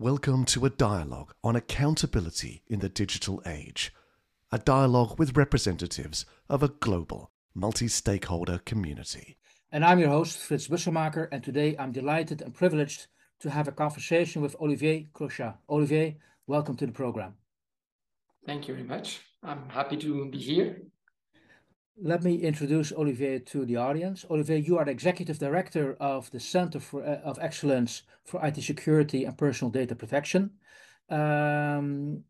Welcome to a dialogue on accountability in the digital age. A dialogue with representatives of a global, multi stakeholder community. And I'm your host, Frits Bussemaker, and today I'm delighted and privileged to have a conversation with Olivier Crochat. Olivier, welcome to the program. Thank you very much. I'm happy to be here. Let me introduce Olivier to the audience. Olivier, you are the Executive Director of the Center for, uh, of Excellence for IT Security and Personal Data Protection. Um,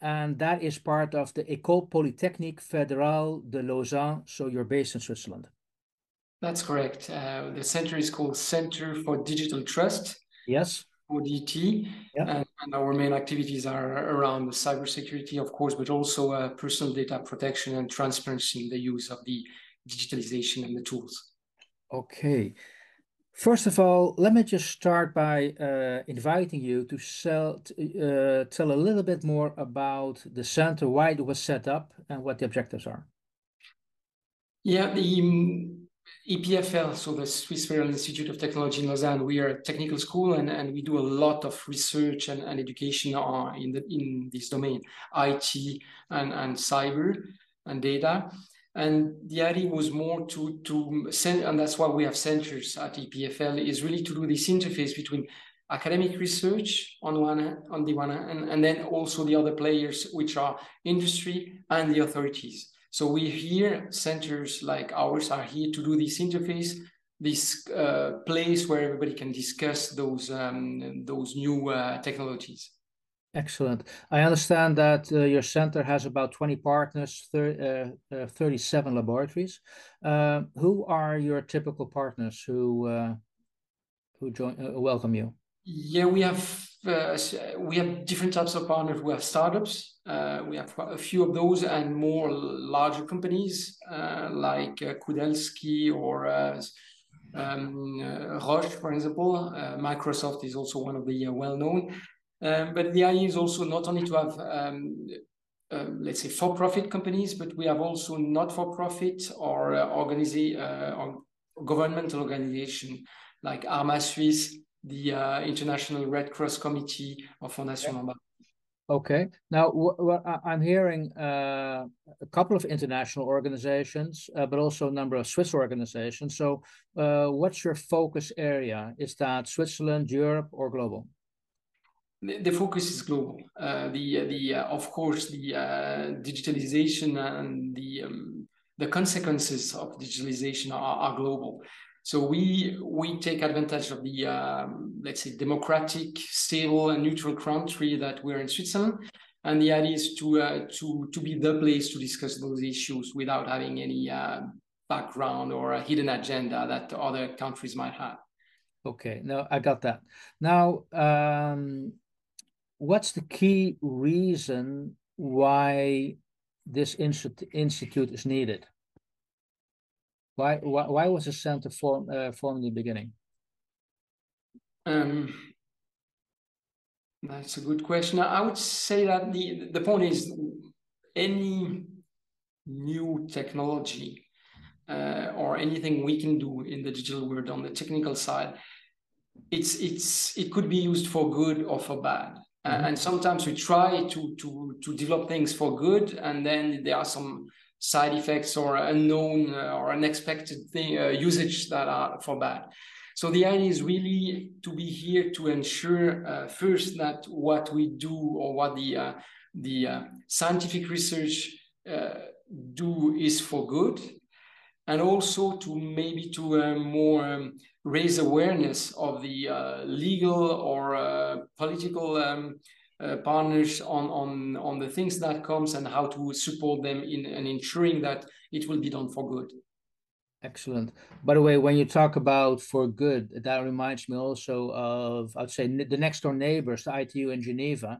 and that is part of the École Polytechnique Fédérale de Lausanne. So you're based in Switzerland. That's correct. Uh, the center is called Center for Digital Trust. Yes. ODT, yeah. and, and, our main activities are around the cybersecurity, of course, but also uh, personal data protection and transparency in the use of the digitalization and the tools. Okay. First of all, let me just start by uh, inviting you to sell, uh, tell a little bit more about the center, why it was set up, and what the objectives are. Yeah, the EPFL, so the Swiss Federal Institute of Technology in Lausanne, we are a technical school and, and we do a lot of research and, and education on, in, the, in this domain, IT and, and cyber and data. And the idea was more to, to send, and that's why we have centers at EPFL, is really to do this interface between academic research on one on the one hand, and, and then also the other players, which are industry and the authorities. So we here, centers like ours are here to do this interface, this uh, place where everybody can discuss those um, those new uh, technologies. Excellent. I understand that uh, your center has about 20 partners, thir uh, uh, 37 laboratories. Uh, who are your typical partners who who join welcome you? Yeah, we have uh, we have different types of partners. We have startups. Uh, we have a few of those, and more larger companies uh, like uh, Kudelski or uh, um, uh, Roche, for example. Microsoft is also one of the well-known. Um, but the idea is also not only to have um, let's say for-profit companies, but we have also not-for-profit or organization or governmental organization like armasuisse the uh, International Red Cross Committee or Fondation okay. Okay. Now, I'm hearing uh, a couple of international organizations, uh, but also a number of Swiss organizations. So, uh, what's your focus area? Is that Switzerland, Europe, or global? The, focus is global. Uh, the the uh, of course the uh, digitalization and the um, the consequences of digitalization are, are global. So we we take advantage of the um, let's say democratic, stable, and neutral country that we're in Switzerland, and the idea is to uh, to to be the place to discuss those issues without having any uh, background or a hidden agenda that other countries might have. Okay, no, I got that. Now, um, what's the key reason why this institute is needed? Why why, why was the center form, uh, formed in the beginning? Um, that's a good question. I would say that the the point is any new technology uh, or anything we can do in the digital world on the technical side, it's it's it could be used for good or for bad. Mm -hmm. and sometimes we try to to to develop things for good, and then there are some side effects or unknown uh, or unexpected thing, uh, usage that are for bad. So the idea is really to be here to ensure uh, first that what we do or what the uh, the uh, scientific research uh, do is for good, and also to maybe to more um, raise awareness of the legal or political um, uh, partners on on on the things that comes and how to support them in and ensuring that it will be done for good. Excellent. By the way when you talk about for good that reminds me also of i'd say the next door neighbors the itu in geneva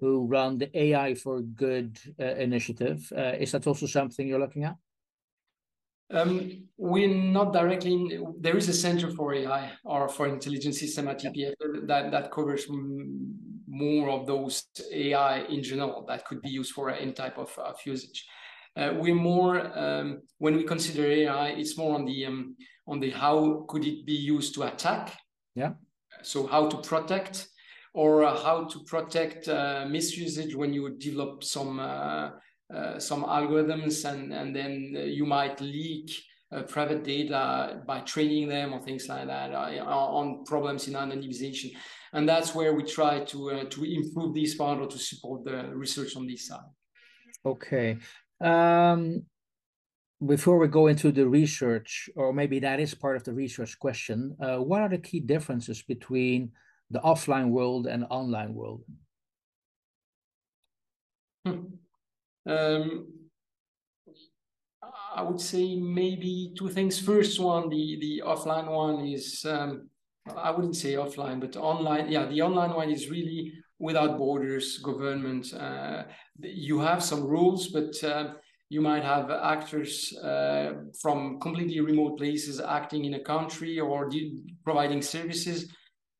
who run the ai for good uh, initiative. Uh, is that also something you're looking at? Um, we're not directly. In, there is a center for AI or for intelligent system at EPF that that covers more of those AI in general that could be used for any type of, of usage. Uh, we're more um, when we consider AI, it's more on the um, on the how could it be used to attack. Yeah. So how to protect, or how to protect uh, misusage when you develop some uh, uh, some algorithms and and then you might leak uh, private data by training them or things like that uh, on problems in anonymization and that's where we try to to improve this part or to support the research on this side okay um, before we go into the research, or maybe that is part of the research question, uh, what are the key differences between the offline world and online world? Hmm. Um, I would say maybe two things. First one, the the offline one is um, I wouldn't say offline, but online. Yeah, the online one is really without borders, government. Uh, you have some rules, but uh, you might have actors uh, from completely remote places acting in a country or providing services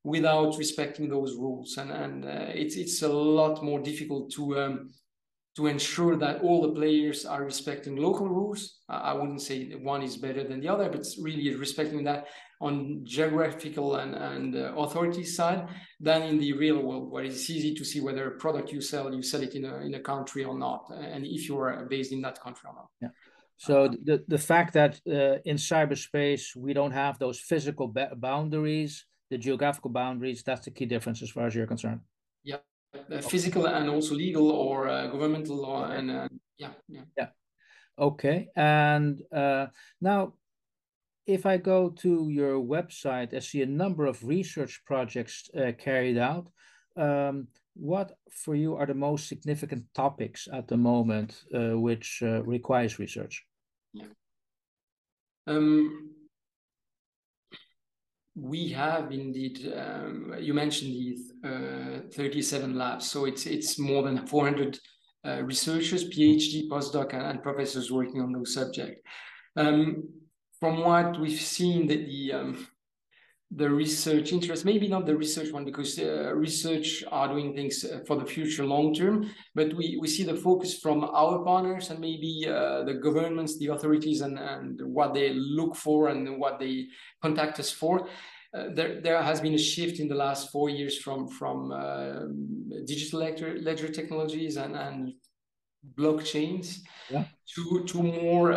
without respecting those rules and and uh, it's it's a lot more difficult to um, to ensure that all the players are respecting local rules. I wouldn't say one is better than the other, but it's really respecting that on geographical and, and uh, authority side than in the real world, where it's easy to see whether a product you sell, you sell it in a, in a country or not, and if you are based in that country or not. Yeah. So the, the fact that uh, in cyberspace we don't have those physical boundaries, the geographical boundaries, that's the key difference as far as you're concerned. Uh, physical and also legal or uh, governmental law and uh, yeah, yeah. Yeah. Okay. And uh, now, if I go to your website, I see a number of research projects uh, carried out. Um, what for you are the most significant topics at the moment uh, which uh, requires research? Yeah. Um, we have indeed. Um, you mentioned the uh, 37 labs, so it's it's more than 400 uh, researchers, PhD, postdoc, and, and, professors working on those subjects. Um, from what we've seen, that the um, the research interest, maybe not the research one, because uh, research are doing things uh, for the future long term, but we, we see the focus from our partners and maybe uh, the governments, the authorities, and, and what they look for and what they contact us for. Uh, there, there has been a shift in the last four years from from uh, digital ledger, ledger technologies and, and blockchains yeah. to to more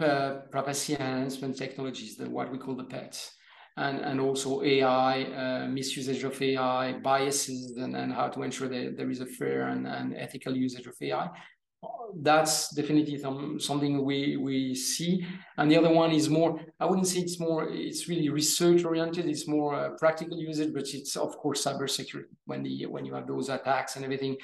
uh, privacy enhancement technologies, the, what we call the PETs, and, and also AI, uh, misusage of AI, biases, and, and how to ensure that there is a fair and, and ethical usage of AI. That's definitely some, something we, we see. And the other one is more, I wouldn't say it's more, it's really research oriented, it's more uh, practical usage, but it's of course cybersecurity when, the, when you have those attacks and everything.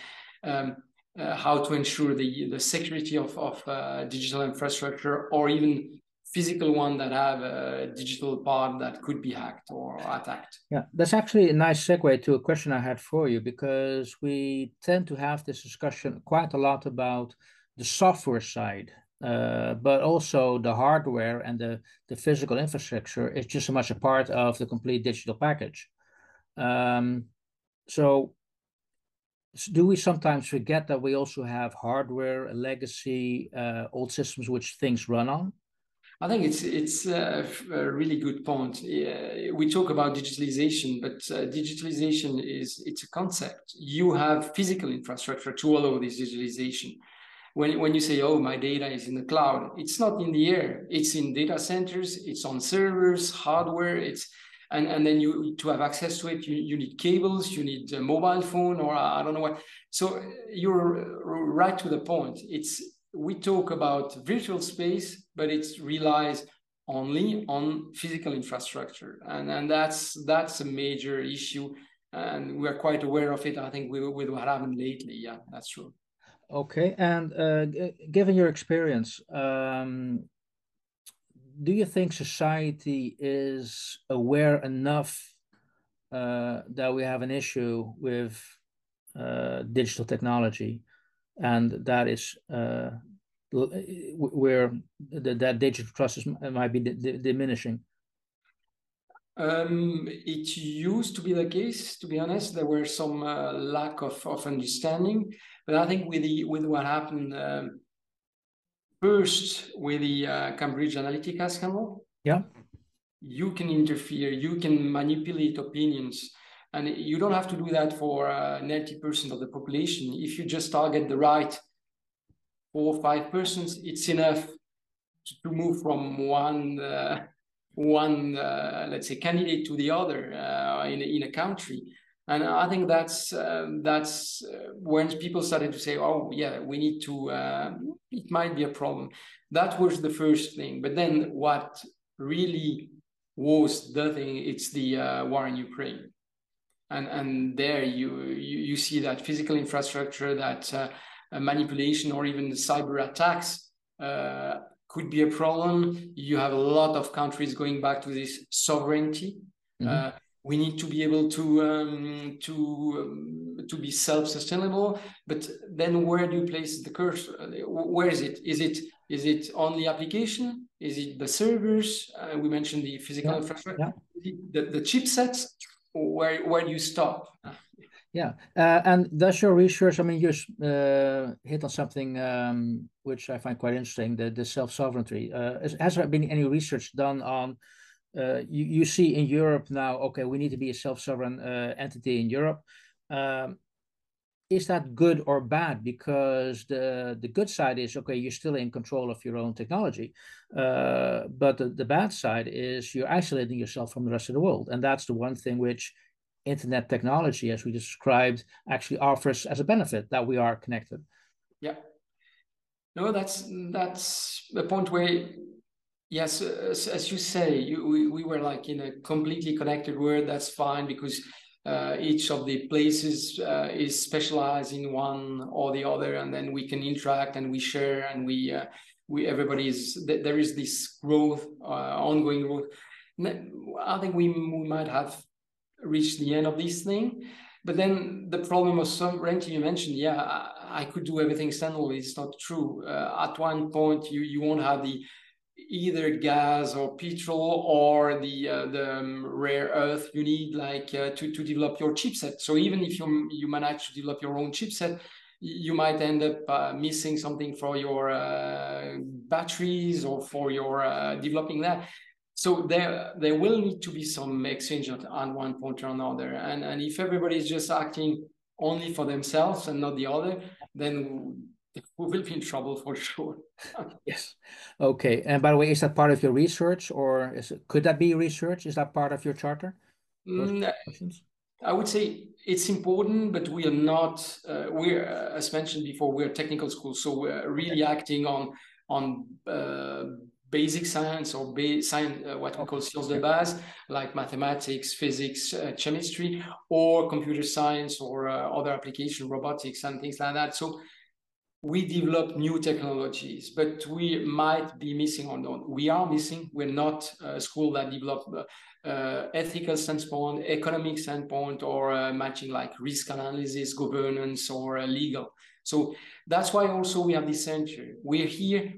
Um, uh, how to ensure the, the security of, of uh, digital infrastructure or even physical one that have a digital part that could be hacked or attacked. Yeah, that's actually a nice segue to a question I had for you because we tend to have this discussion quite a lot about the software side, uh, but also the hardware and the, the physical infrastructure is just so much a part of the complete digital package. Um, so do we sometimes forget that we also have hardware, legacy, uh, old systems which things run on? I think it's it's a, a really good point. Uh, we talk about digitalization, but uh, digitalization is it's a concept. You have physical infrastructure to allow this digitalization. When when you say, "Oh, my data is in the cloud," it's not in the air. It's in data centers. It's on servers, hardware. It's and and then you to have access to it you, you need cables you need a mobile phone or i don't know what. So you're right to the point. It's we talk about virtual space but it relies only on physical infrastructure. And and that's that's a major issue and we're quite aware of it i think with, with what happened lately. Yeah that's true. Okay and uh, given your experience um, do you think society is aware enough uh, that we have an issue with uh, digital technology, and that is uh, where the, that digital trust is, might be diminishing? Um, it used to be the case, to be honest. There were some uh, lack of, of understanding, but I think with the with what happened um, First, with the uh, Cambridge Analytica scandal, yeah, you can interfere, you can manipulate opinions And you don't have to do that for uh, 90% of the population. If you just target the right four or five persons, it's enough to move from one uh, one uh, let's say candidate to the other uh, in in a country. And I think that's uh, that's uh, when people started to say, "Oh, yeah, we need to." Uh, it might be a problem. That was the first thing. But then, what really was the thing? It's the war in Ukraine and and there you you, you see that physical infrastructure that uh, manipulation or even the cyber attacks uh, could be a problem you have a lot of countries going back to this sovereignty mm-hmm. uh, we need to be able to um, to um, to be self-sustainable but then where do you place the cursor where is it is it is it on the application is it the servers uh, we mentioned the physical yeah. infrastructure yeah. the, the chipsets where where do you stop? Yeah, uh, and does your research? I mean, you uh, hit on something um, which I find quite interesting: the the self sovereignty. Uh, has there been any research done on? Uh, you you see in Europe now. Okay, we need to be a self sovereign uh, entity in Europe. Um, is that good or bad? Because the the good side is okay, you're still in control of your own technology, uh, but the, the bad side is you're isolating yourself from the rest of the world, and that's the one thing which internet technology, as we described, actually offers as a benefit that we are connected. Yeah. No, that's that's the point where yes as, as you say you, we, we were like in a completely connected world that's fine because uh, each of the places uh, is specialized in one or the other, and then we can interact and we share and we uh, we everybody is there is this growth, uh, ongoing growth. I think we we might have reached the end of this thing, but then the problem of sovereignty you mentioned, yeah, I, I could do everything standalone. It's not true. Uh, at one point, you you won't have the either gas or petrol or the uh, the um, rare earth you need like uh, to to develop your chipset. So even if you you manage to develop your own chipset, you might end up uh, missing something for your uh, batteries or for your uh, developing that. So there there will need to be some exchange on one point or another. And and if everybody is just acting only for themselves and not the other, then we will be in trouble for sure. yes. Okay. And by the way, is that part of your research, or is it, could that be research? Is that part of your charter? Mm, I would say it's important, but we are not. Uh, we're, uh, as mentioned before, we're a technical school, so we're really acting on on uh, basic science or ba- science, uh, what we call sciences de base, like mathematics, physics, uh, chemistry, or computer science, or uh, other application, robotics, and things like that. So we develop new technologies, but we might be missing or not. We are missing. We're not a school that develop uh, uh, ethical standpoint, economic standpoint, or uh, matching like risk analysis, governance, or uh, legal. So that's why also we have this center. We're here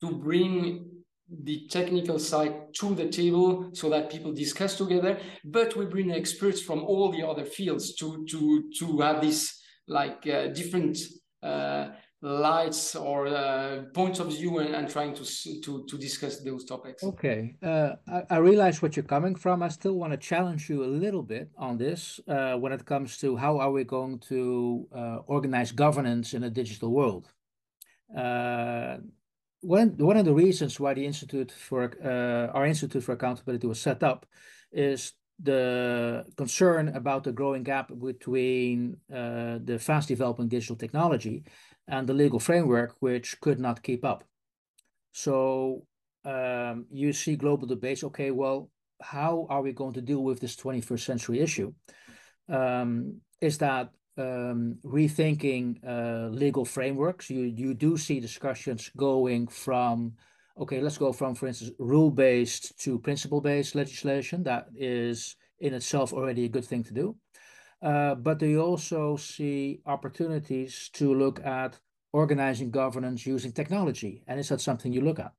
to bring the technical side to the table so that people discuss together, but we bring experts from all the other fields to to to have this like uh, different uh, lights or uh, points of view and, and trying to, to to discuss those topics. Okay, uh, I, I, realize what you're coming from. I still want to challenge you a little bit on this uh, when it comes to how are we going to uh, organize governance in a digital world. Uh, one one of the reasons why the Institute for uh, our Institute for Accountability was set up is the concern about the growing gap between the fast developing digital technology and the legal framework, which could not keep up. So um, you see global debates. Okay, well, how are we going to deal with this 21st century issue? Um, is that um, rethinking uh, legal frameworks? You you do see discussions going from okay, let's go from, for instance, rule-based to principle-based legislation. That is in itself already a good thing to do. Uh, but they also see opportunities to look at organizing governance using technology? And is that something you look at?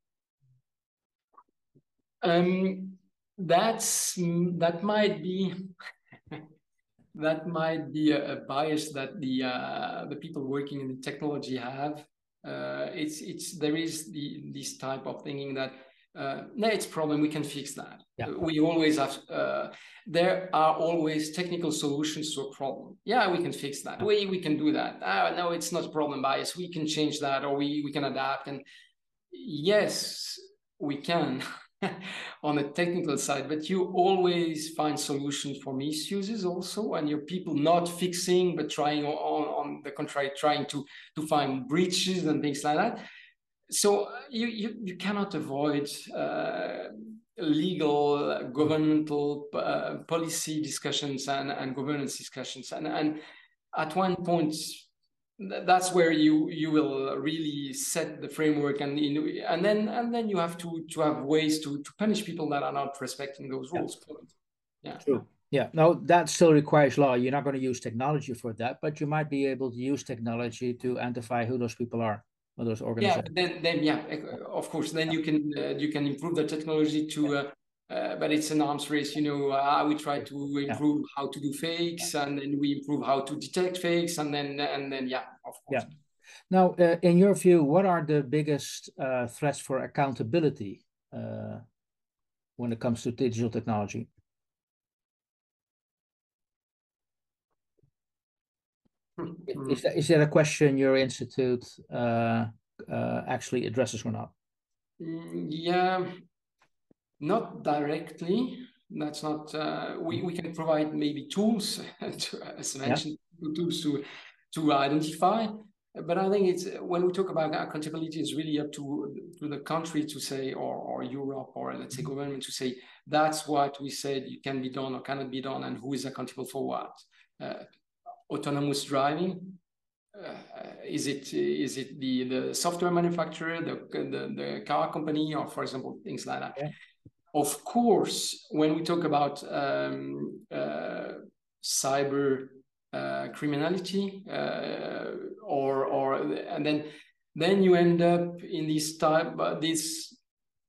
Um, that's that might be that might be a, bias that the uh, the people working in the technology have. Uh, it's it's there is the this type of thinking that uh, no, it's a problem. We can fix that. Yeah. We always have. Uh, there are always technical solutions to a problem. Yeah, we can fix that. We we can do that. Ah, no, it's not problem bias. We can change that, or we we can adapt. And yes, we can on the technical side. But you always find solutions for misuses also, and your people not fixing, but trying on on the contrary, trying to to find breaches and things like that so you, you, you cannot avoid uh, legal, governmental uh, policy discussions and, and governance discussions. And, and at one point, that's where you you will really set the framework and you know, and then and then you have to to have ways to to punish people that are not respecting those rules. Yeah. yeah. True. Yeah. No, that still requires law. You're not going to use technology for that, but you might be able to use technology to identify who those people are those organizations. Yeah, then, then yeah, of course, then you can uh, you can improve the technology to. Uh, uh, but it's an arms race, you know. Uh, we try to improve yeah. how to do fakes, and then we improve how to detect fakes, and then and then yeah, of course. Yeah. Now, uh, in your view, what are the biggest uh, threats for accountability when it comes to digital technology? Is that, is that a question your institute uh, uh, actually addresses or not? Mm, yeah, not directly. That's not. Uh, we we can provide maybe tools, to, as mentioned, yeah. tools to to identify. But I think it's when we talk about accountability, it's really up to to the country to say, or or Europe, or let's say mm-hmm. government to say that's what we said can be done or cannot be done, and who is accountable for what. Uh, autonomous driving? Uh, is it is it the the software manufacturer, the, the the car company, or for example things like that? Yeah. Of course, when we talk about um, uh, cyber uh, criminality, uh, or or and then then you end up in this type uh, this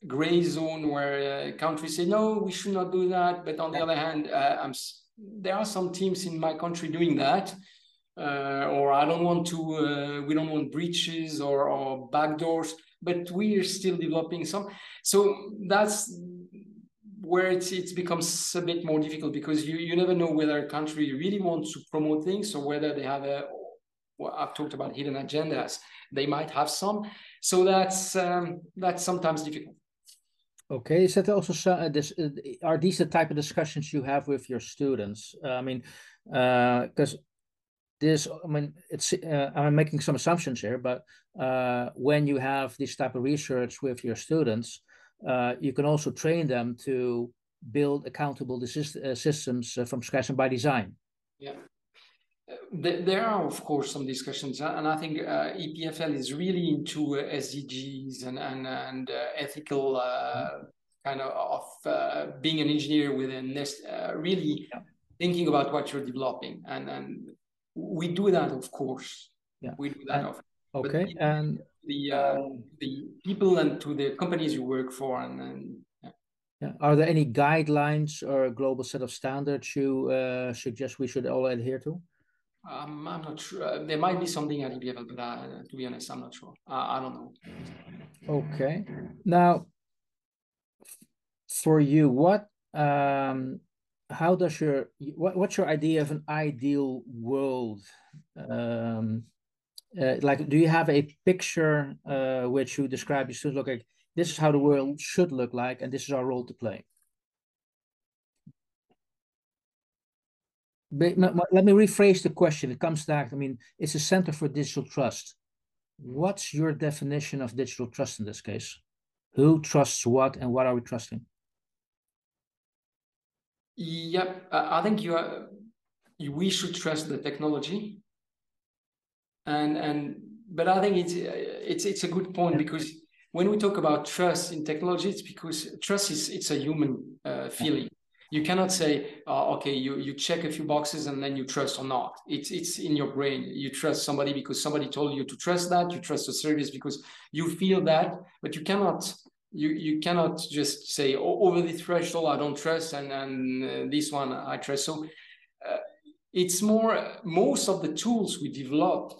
gray zone where uh, countries say no, we should not do that, but on the other hand, I'm there are some teams in my country doing that. Uh, or I don't want to, uh, we don't want breaches or, or backdoors, but we are still developing some. So that's where it's, it becomes a bit more difficult because you, you never know whether a country really wants to promote things or whether they have a, well, I've talked about hidden agendas. They might have some. So that's, um, that's sometimes difficult. Okay, is that also uh, this? Uh, are these the type of discussions you have with your students? Uh, I mean, because uh, this, I mean, it's uh, I'm making some assumptions here, but uh, when you have this type of research with your students, you can also train them to build accountable systems from scratch and by design. Yeah there are of course some discussions and i think uh, epfl is really into uh, sdgs and and, and uh, ethical uh, kind of of uh, being an engineer within this uh, really yeah. thinking about what you're developing and and we do that of course yeah we do that and, okay the, and the the people and to the companies you work for and, and yeah. yeah. Are there any guidelines or a global set of standards you suggest we should all adhere to? Um, I'm not sure. Uh, there might be something at but uh, to be honest, I'm not sure. Uh, I don't know. Okay. Now, for you, what, um, how does your, what, what's your idea of an ideal world? Um, uh, like, do you have a picture uh, which you describe? You should look like this is how the world should look like, and this is our role to play. Let me rephrase the question. It comes back. I mean, it's a center for digital trust. What's your definition of digital trust in this case? Who trusts what, and what are we trusting? Yep, I think you are. We should trust the technology, and and but I think it's it's it's a good point because when we talk about trust in technology, it's because trust is it's a human uh, feeling you cannot say uh, okay you you check a few boxes and then you trust or not. It's it's in your brain. You trust somebody because somebody told you to trust that. You trust a service because you feel that. But you cannot you you cannot just say oh, over the threshold i don't trust and and uh, this one i trust. So uh, it's more most of the tools we developed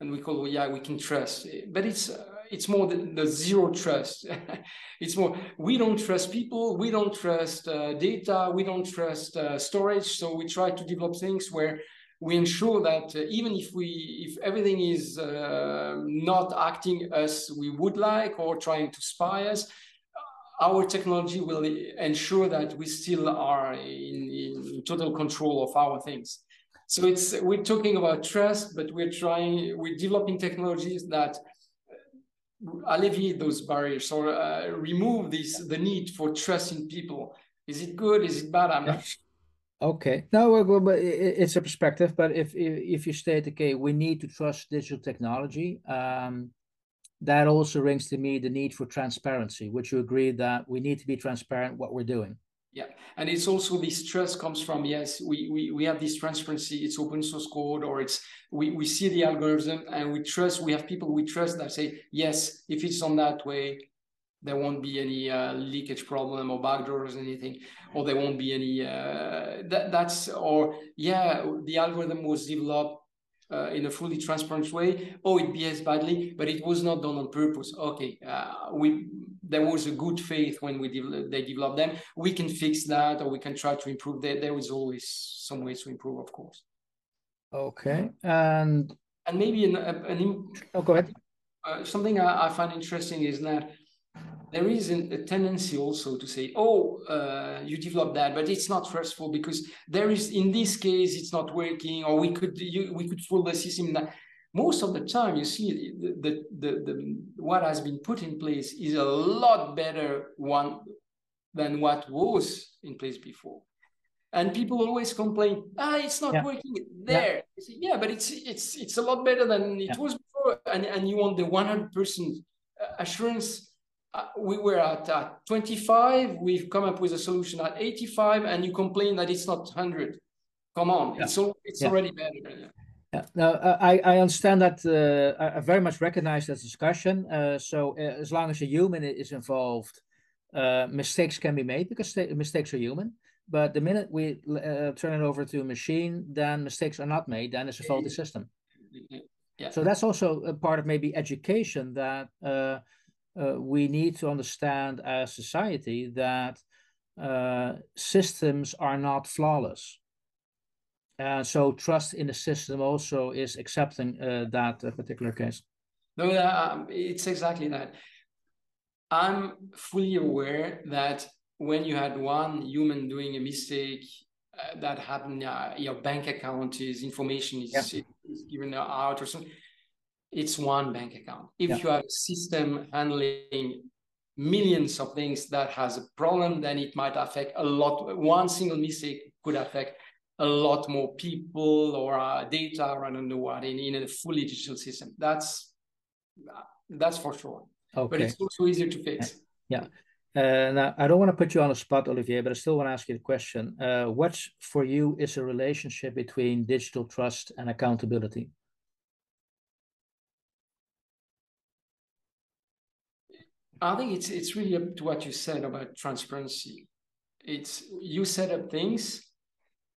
and we call yeah we can trust. But it's uh, it's more the, the zero trust. it's more we don't trust people, we don't trust uh, data, we don't trust uh, storage. So we try to develop things where we ensure that uh, even if we if everything is uh, not acting as we would like or trying to spy us, our technology will ensure that we still are in, in total control of our things. So it's we're talking about trust, but we're trying we're developing technologies that alleviate those barriers or uh, remove this the need for trust in people. Is it good? Is it bad? I'm not sure. Okay, no, but it's a perspective. But if if you state, okay, we need to trust digital technology, um, that also rings to me the need for transparency. Would you agree that we need to be transparent what we're doing? Yeah, and it's also this trust comes from yes, we we we have this transparency. It's open source code, or it's we we see the algorithm and we trust. We have people we trust that say yes, if it's on that way, there won't be any uh, leakage problem or backdoors or anything, or there won't be any. Uh, that that's or yeah, the algorithm was developed uh, in a fully transparent way. Oh, it behaves badly, but it was not done on purpose. Okay, uh, we there was a good faith when we de- they developed them. We can fix that, or we can try to improve. There, there is always some ways to improve, of course. Okay, and and maybe an, an oh, go ahead. Uh, something I, I find interesting is that there is a tendency also to say, oh, uh, you developed that, but it's not trustful because there is, in this case, it's not working, or we could you, we could fool the system. That most of the time, you see the, the, the, what has been put in place is a lot better one than what was in place before. And people always complain, ah, it's not yeah. working there. Yeah. Say, yeah. but it's it's it's a lot better than it yeah. was before. And and you want the 100% assurance uh, we were at uh, 25 we've come up with a solution at 85 and you complain that it's not 100 come on yeah. it's, all, it's yeah. already better yeah. Yeah, no, uh, I, I understand that. Uh, I very much recognize that discussion. Uh, so uh, as long as a human is involved, mistakes can be made because mistakes are human. But the minute we turn it over to a machine, then mistakes are not made. Then it's a faulty system. Yeah. So that's also a part of maybe education that uh, we need to understand as society that uh, systems are not flawless. And so trust in the system also is accepting uh, that particular case. No, um, it's exactly that. I'm fully aware that when you had one human doing a mistake uh, that happened, uh, your bank account is information is, yeah. is given out or something it's one bank account. If yeah. you have a system handling millions of things that has a problem, then it might affect a lot. One single mistake could affect a lot more people or uh, data or I don't know what in, in a fully digital system. That's that's for sure. Okay. But it's also easier to fix. Yeah. Uh, now, I don't want to put you on the spot, Olivier, but I still want to ask you the question. Uh, what for you is a relationship between digital trust and accountability? I think it's it's really up to what you said about transparency. It's you set up things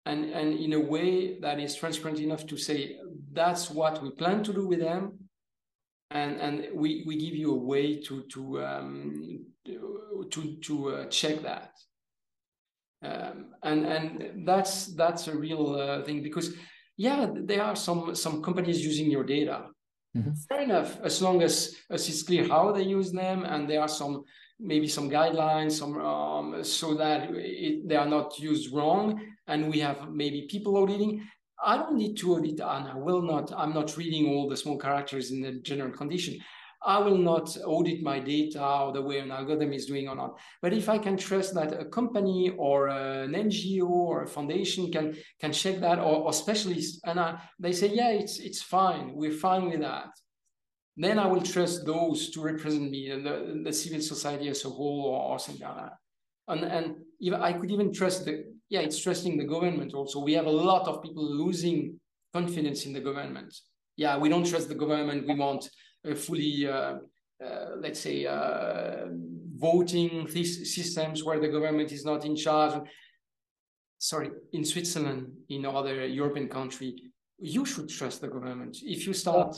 and and in a way that is transparent enough to say that's what we plan to do with them and and we we give you a way to to um, to to uh, check that um, and and that's that's a real uh, thing because yeah there are some some companies using your data Mm-hmm. Fair enough, as long as, as it's clear how they use them and there are some maybe some guidelines, some um, so that it, they are not used wrong, and we have maybe people auditing. I don't need to audit, and I will not. I'm not reading all the small characters in the general condition. I will not audit my data or the way an algorithm is doing or not. But if I can trust that a company or an NGO or a foundation can can check that or, or specialists and I, they say, yeah, it's it's fine, we're fine with that. Then I will trust those to represent me and the, the civil society as a whole or, or something like that. And and even I could even trust the yeah, it's trusting the government also. We have a lot of people losing confidence in the government. Yeah, we don't trust the government. We want fully, uh, uh, let's say, uh, voting systems where the government is not in charge. Sorry, in Switzerland, in other European country, you should trust the government. If you start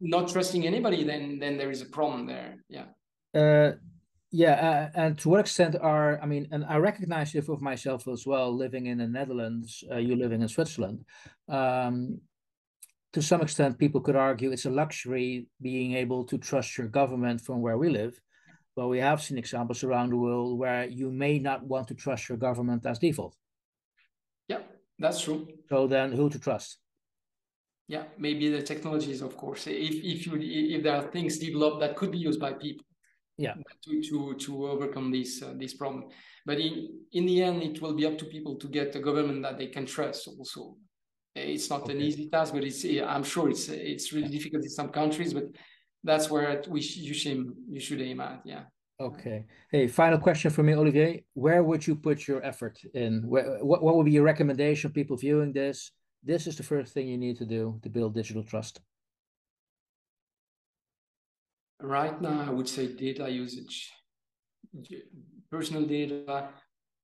not trusting anybody, then then there is a problem there. Yeah. Uh, yeah, uh, and to what extent are I mean, and I recognize it for myself as well, living in the Netherlands, uh, you living in Switzerland. Um, to some extent, people could argue it's a luxury being able to trust your government from where we live. But we have seen examples around the world where you may not want to trust your government as default. Yeah, that's true. So then, who to trust? Yeah, maybe the technologies, of course. If if you if there are things developed that could be used by people, yeah, to to to overcome this uh, this problem. But in in the end, it will be up to people to get a government that they can trust. Also, it's not okay. an easy task, but it's eh, I'm sure it's it's really difficult in some countries. But that's where we you should you should aim at. Yeah. Okay. Hey, final question for me, Olivier. Where would you put your effort in? Where, what what would be your recommendation? People viewing this, this is the first thing you need to do to build digital trust. Right now, I would say data usage, personal data,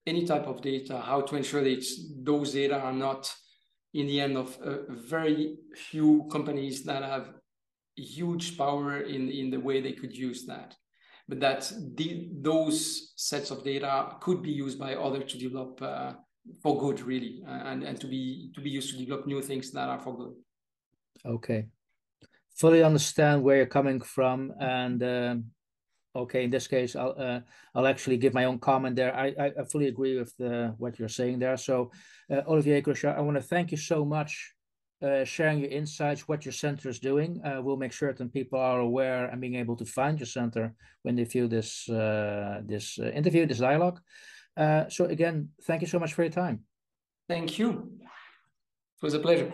any type of data. How to ensure that those data are not in the end of uh, very few companies that have huge power in in the way they could use that. But that the, those sets of data could be used by others to develop uh, for good really and and to be to be used to develop new things that are for good. Okay. Fully understand where you're coming from and um, okay in this case i'll uh, i'll actually give my own comment there i i, fully agree with the, what you're saying there so uh, olivier Crochat, i want to thank you so much uh, sharing your insights, what your center is doing. Uh, we'll make certain people are aware and being able to find your center when they view this uh, this uh, interview, this dialogue. Uh, so again, thank you so much for your time. Thank you. It was a pleasure.